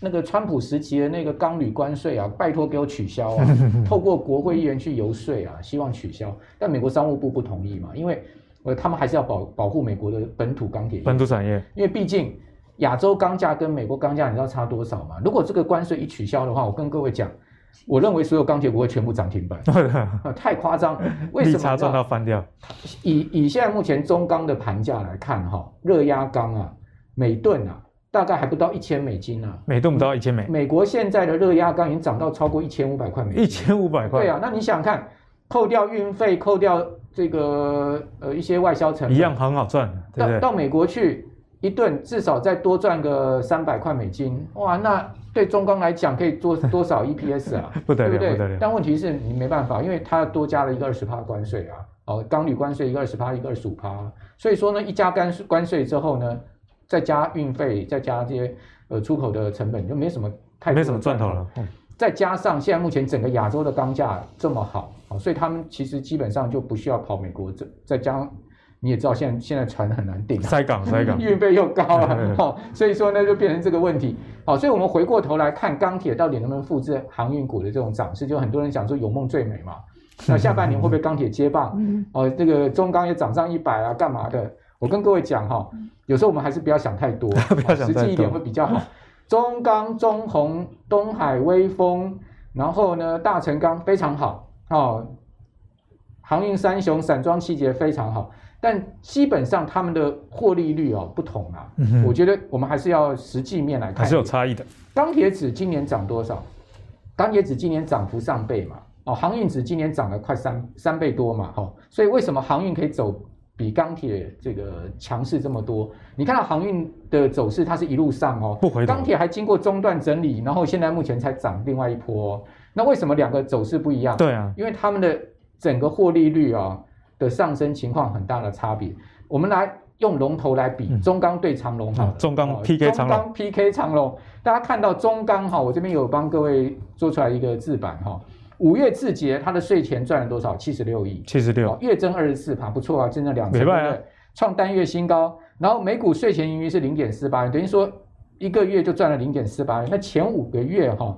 那个川普时期的那个钢铝关税啊，拜托给我取消啊！透过国会议员去游说啊，希望取消，但美国商务部不同意嘛，因为呃他们还是要保保护美国的本土钢铁，本土产业，因为毕竟亚洲钢价跟美国钢价你知道差多少吗？如果这个关税一取消的话，我跟各位讲。我认为所有钢铁股会全部涨停板，太夸张。为什么？利差赚到翻掉。以以现在目前中钢的盘价来看，哈，热压钢啊，每吨啊，大概还不到一千美金啊。每吨不到一千美。美国现在的热压钢已经涨到超过一千五百块美金。一千五百块。对啊，那你想看，扣掉运费，扣掉这个呃一些外销成本，一样很好赚。对对到到美国去。一吨至少再多赚个三百块美金，哇，那对中钢来讲可以做多少 EPS 啊？不得了，对不得了。但问题是你没办法，因为它多加了一个二十趴关税啊，哦，钢铝关税一个二十趴，一个二十五趴，所以说呢，一加关税关税之后呢，再加运费，再加这些呃出口的成本，就没什么太没什么赚头了。嗯。再加上现在目前整个亚洲的钢价这么好，哦，所以他们其实基本上就不需要跑美国，再再加上。你也知道现在现在船很难订，塞港塞港，运费又高了，好，所以说呢就变成这个问题，好，所以我们回过头来看钢铁到底能不能复制航运股的这种涨势，就很多人讲说有梦最美嘛，那下半年会不会钢铁接棒？哦，这个中钢也涨上一百啊，干嘛的？我跟各位讲哈，有时候我们还是不要想太多，不要想太多，实际一点会比较好。中钢、中红、东海、威风，然后呢大成钢非常好，哦，航运三雄、散装七节非常好。但基本上他们的获利率哦不同啊，嗯，我觉得我们还是要实际面来看，还是有差异的。钢铁指今年涨多少？钢铁指今年涨幅上倍嘛，哦，航运指今年涨了快三三倍多嘛，哦，所以为什么航运可以走比钢铁这个强势这么多？你看到航运的走势，它是一路上哦，不回头。钢铁还经过中断整理，然后现在目前才涨另外一波，哦。那为什么两个走势不一样？对啊，因为他们的整个获利率啊，哦。的上升情况很大的差别，我们来用龙头来比，中钢对长荣哈，中钢 PK 长荣，中钢 PK 长荣，大家看到中钢哈，我这边有帮各位做出来一个字板哈，五月字节它的税前赚了多少？七十六亿，七十六，月增二十四趴，不错啊，增了两成，对不对？创单月新高，然后每股税前盈余是零点四八元，等于说一个月就赚了零点四八元，那前五个月哈。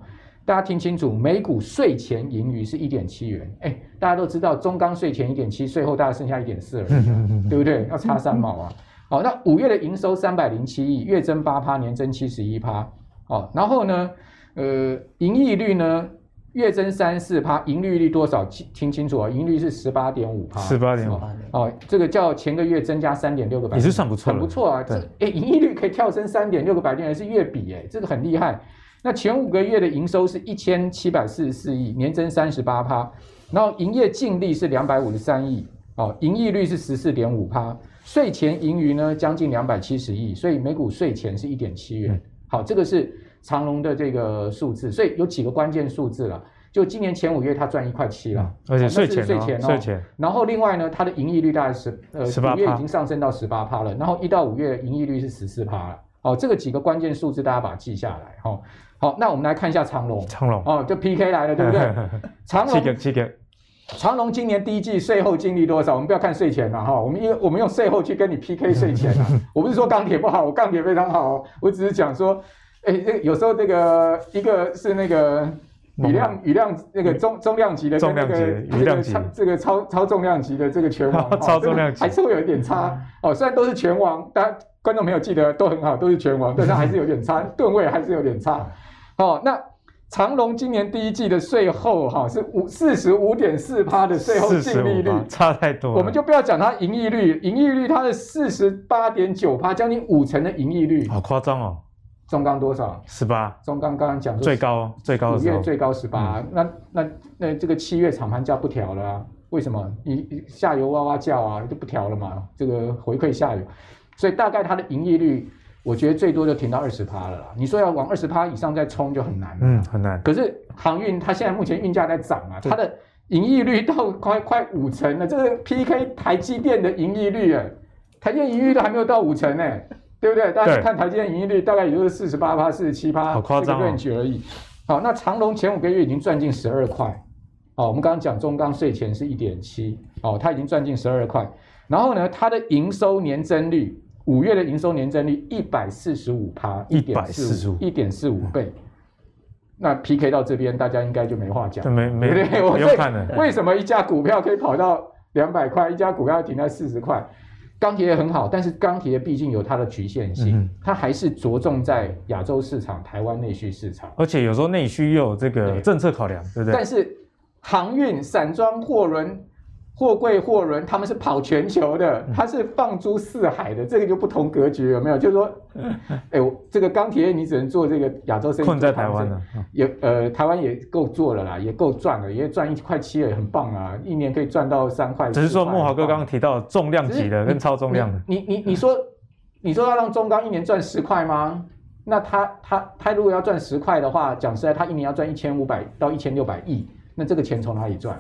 大家听清楚，每股税前盈余是一点七元。哎，大家都知道，中钢税前一点七，税后大概剩下一点四而已，对不对？要差三毛啊。好，那五月的营收三百零七亿，月增八趴，年增七十一趴。哦，然后呢，呃，盈利率呢，月增三四趴，盈利率多少？听清楚啊，盈利率是十八点五趴。十八点五。哦，这个叫前个月增加三点六个百分点，也是算不错，很不错啊。这哎，盈利率可以跳升三点六个百分点，是月比哎，这个很厉害。那前五个月的营收是一千七百四十四亿，年增三十八趴，然后营业净利是两百五十三亿，哦，盈利率是十四点五趴，税前盈余呢将近两百七十亿，所以每股税前是一点七元。好，这个是长隆的这个数字，所以有几个关键数字了，就今年前五月它赚一块七了，而且税前税前哦，税前，然后另外呢，它的盈利率大概是呃五月已经上升到十八趴了，然后一到五月盈利率是十四趴了，哦，这个几个关键数字大家把它记下来，哈。好，那我们来看一下长隆。长隆哦，就 PK 来了，对不对？长荣，长隆今年第一季税后净利多少？我们不要看税前了哈，我们用我们用税后去跟你 PK 税前啊。我不是说钢铁不好，我钢铁非常好，我只是讲说，哎，这有时候这个一个是那个羽量羽量那个中中量级的跟那个这个超这个超超重量级的这个拳王，超重量级还是会有一点差哦。虽然都是拳王，但观众朋友记得都很好，都是拳王，但是还是有点差，吨位还是有点差。哦，那长隆今年第一季的税后哈是五四十五点四趴的税后净利率，差太多。我们就不要讲它盈利率，盈利率它的四十八点九趴，将近五成的盈利率，好夸张哦。中钢多少？十八。中钢刚刚讲最高最高五月最高十八、嗯。那那那这个七月厂盘价不调了啊？为什么？你下游哇哇叫啊，就不调了嘛？这个回馈下游，所以大概它的盈利率。我觉得最多就停到二十趴了啦。你说要往二十趴以上再冲就很难了，嗯，很难。可是航运它现在目前运价在涨啊，它的盈利率到快 快五成了，这个 PK 台积电的盈利率，哎，台积电盈利率都还没有到五成呢，对不对？大家看台积电盈利率大概也就是四十八趴、四十七趴，好夸张，而已。好，那长隆前五个月已经赚进十二块，哦，我们刚刚讲中钢税前是一点七，哦，它已经赚进十二块，然后呢，它的营收年增率。五月的营收年增率一百四十五趴，一点四五，一点四五倍。那 PK 到这边，大家应该就没话讲，没没对对，我这为什么一家股票可以跑到两百块，一家股票停在四十块？钢铁也很好，但是钢铁毕竟有它的局限性，嗯、它还是着重在亚洲市场、台湾内需市场，而且有时候内需又有这个政策考量，对，对不对？但是航运、散装货轮。货柜货轮他们是跑全球的，它是放诸四海的，这个就不同格局，有没有？就是说，哎，我这个钢铁业你只能做这个亚洲生意，困在台湾了，也呃，台湾也够做了啦，也够赚了，也赚一块七也，很棒啊，一年可以赚到三块。只是说慕豪哥刚刚提到重量级的跟超重量的，你你你，你说你说要让中钢一年赚十块吗？那他他他如果要赚十块的话，讲实在，他一年要赚一千五百到一千六百亿，那这个钱从哪里赚？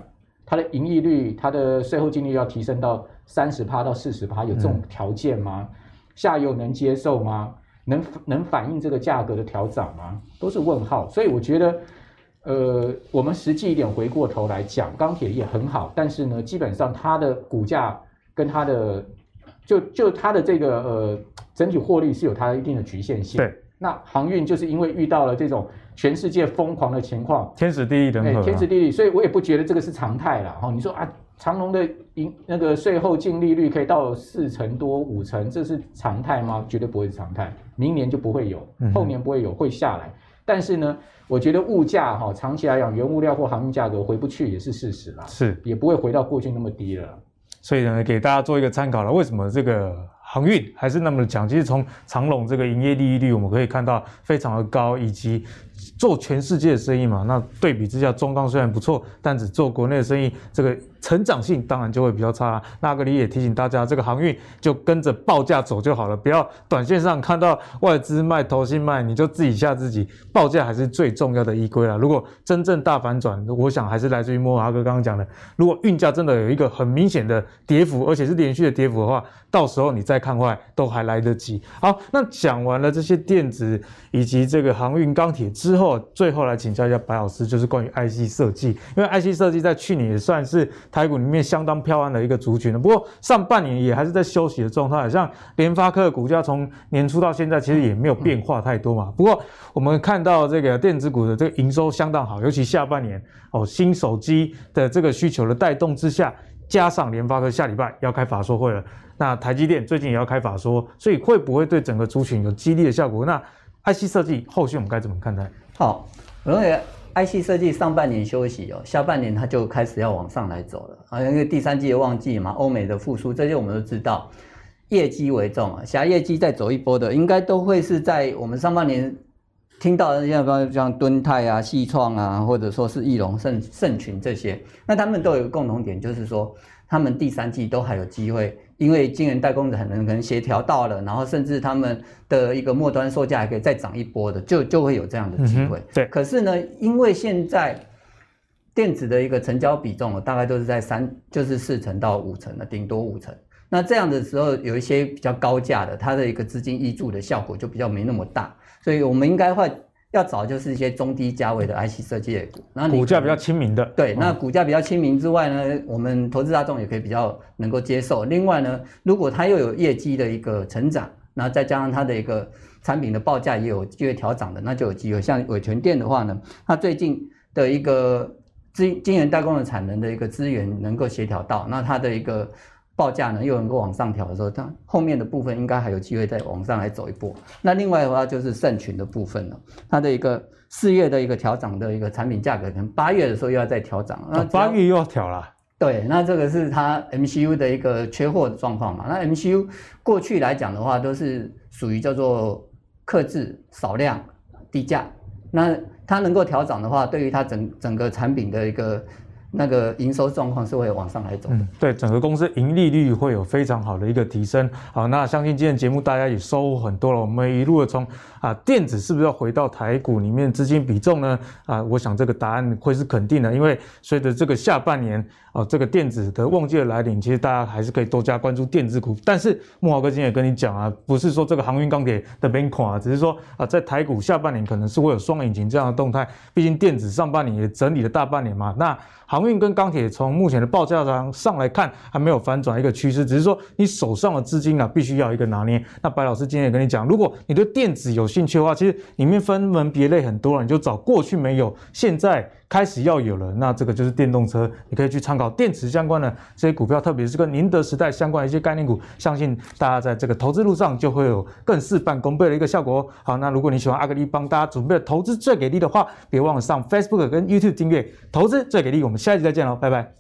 它的盈利率，它的税后净利率要提升到三十趴到四十趴，有这种条件吗？下游能接受吗？能能反映这个价格的调涨吗？都是问号。所以我觉得，呃，我们实际一点回过头来讲，钢铁业很好，但是呢，基本上它的股价跟它的就就它的这个呃整体获利是有它一定的局限性。对。那航运就是因为遇到了这种全世界疯狂的情况，天时地利人和，天时地利，所以我也不觉得这个是常态了哈。你说啊，长隆的盈那个税后净利率可以到四成多五成，这是常态吗？绝对不会是常态，明年就不会有，后年不会有，会下来。但是呢，我觉得物价哈，长期来讲，原物料或航运价格回不去也是事实啦，是也不会回到过去那么低了。所以呢，给大家做一个参考了，为什么这个？航运还是那么的强，其实从长隆这个营业利率我们可以看到非常的高，以及做全世界的生意嘛，那对比之下，中钢虽然不错，但只做国内的生意，这个。成长性当然就会比较差。那个你也提醒大家，这个航运就跟着报价走就好了，不要短线上看到外资卖、投信卖，你就自己吓自己。报价还是最重要的依归啦。如果真正大反转，我想还是来自于慕驊哥刚刚讲的，如果运价真的有一个很明显的跌幅，而且是连续的跌幅的话，到时候你再看坏都还来得及。好，那讲完了这些电子以及这个航运钢铁之后，最后来请教一下白老师，就是关于 IC 设计，因为 IC 设计在去年也算是。台股里面相当漂亮的一个族群了，不过上半年也还是在休息的状态。像联发科的股价从年初到现在其实也没有变化太多嘛。不过我们看到这个电子股的这个营收相当好，尤其下半年哦，新手机的这个需求的带动之下，加上联发科下礼拜要开法说会了，那台积电最近也要开法说，所以会不会对整个族群有激励的效果？那 IC 设计后续我们该怎么看待？好，我认为。IC 设计上半年休息哦，下半年它就开始要往上来走了好像，因为第三季的旺季嘛，欧美的复苏，这些我们都知道，业绩为重啊，下业绩再走一波的，应该都会是在我们上半年听到的像像敦泰啊、西创啊，或者说是翼龙、盛盛群这些，那他们都有个共同点，就是说他们第三季都还有机会。因为晶圆代工可能可能协调到了，然后甚至他们的一个末端售价还可以再涨一波的，就就会有这样的机会。对。可是呢，因为现在电子的一个成交比重大概都是在三，就是四成到五成的，顶多五成。那这样的时候，有一些比较高价的，它的一个资金挹注的效果就比较没那么大，所以我们应该会。要找就是一些中低价位的 IC 设计类股，然后股价比较亲民的。对，那股价比较亲民之外呢，我们投资大众也可以比较能够接受。另外呢，如果它又有业绩的一个成长，那再加上它的一个产品的报价也有机会调涨的，那就有机会。像伟诠电的话呢，它最近的一个晶晶圆代工的产能的一个资源能够协调到，那它的一个报价呢又能够往上调的时候，它后面的部分应该还有机会再往上来走一波。那另外的话就是盛群的部分了，它的一个四月的一个调涨的一个产品价格，可能八月的时候又要再调涨。那八月又要调了。对，那这个是它 MCU 的一个缺货的状况嘛？那 MCU 过去来讲的话，都是属于叫做克制少量低价。那它能够调涨的话，对于它整整个产品的一个。那个营收状况是会往上来走的，嗯，对，整个公司盈利率会有非常好的一个提升。好，那相信今天节目大家也收获很多了。我们一路的从啊电子是不是要回到台股里面资金比重呢？啊，我想这个答案会是肯定的，因为随着这个下半年啊这个电子的旺季的来临，其实大家还是可以多加关注电子股。但是慕驊哥今天也跟你讲啊，不是说这个航运钢铁的边垮啊，只是说啊在台股下半年可能是会有双引擎这样的动态。毕竟电子上半年也整理了大半年嘛，那。航运跟钢铁从目前的报价上上来看，还没有反转一个趋势，只是说你手上的资金啊，必须要一个拿捏。那白老师今天也跟你讲，如果你对电子有兴趣的话，其实里面分门别类很多了，你就找过去没有，现在开始要有了。那这个就是电动车，你可以去参考电池相关的这些股票，特别是跟宁德时代相关的一些概念股，相信大家在这个投资路上就会有更事半功倍的一个效果。好，那如果你喜欢阿格力帮大家准备的投资最给力的话，别忘了上 Facebook 跟 YouTube 订阅投资最给力。我们。下一期再见喽，拜拜。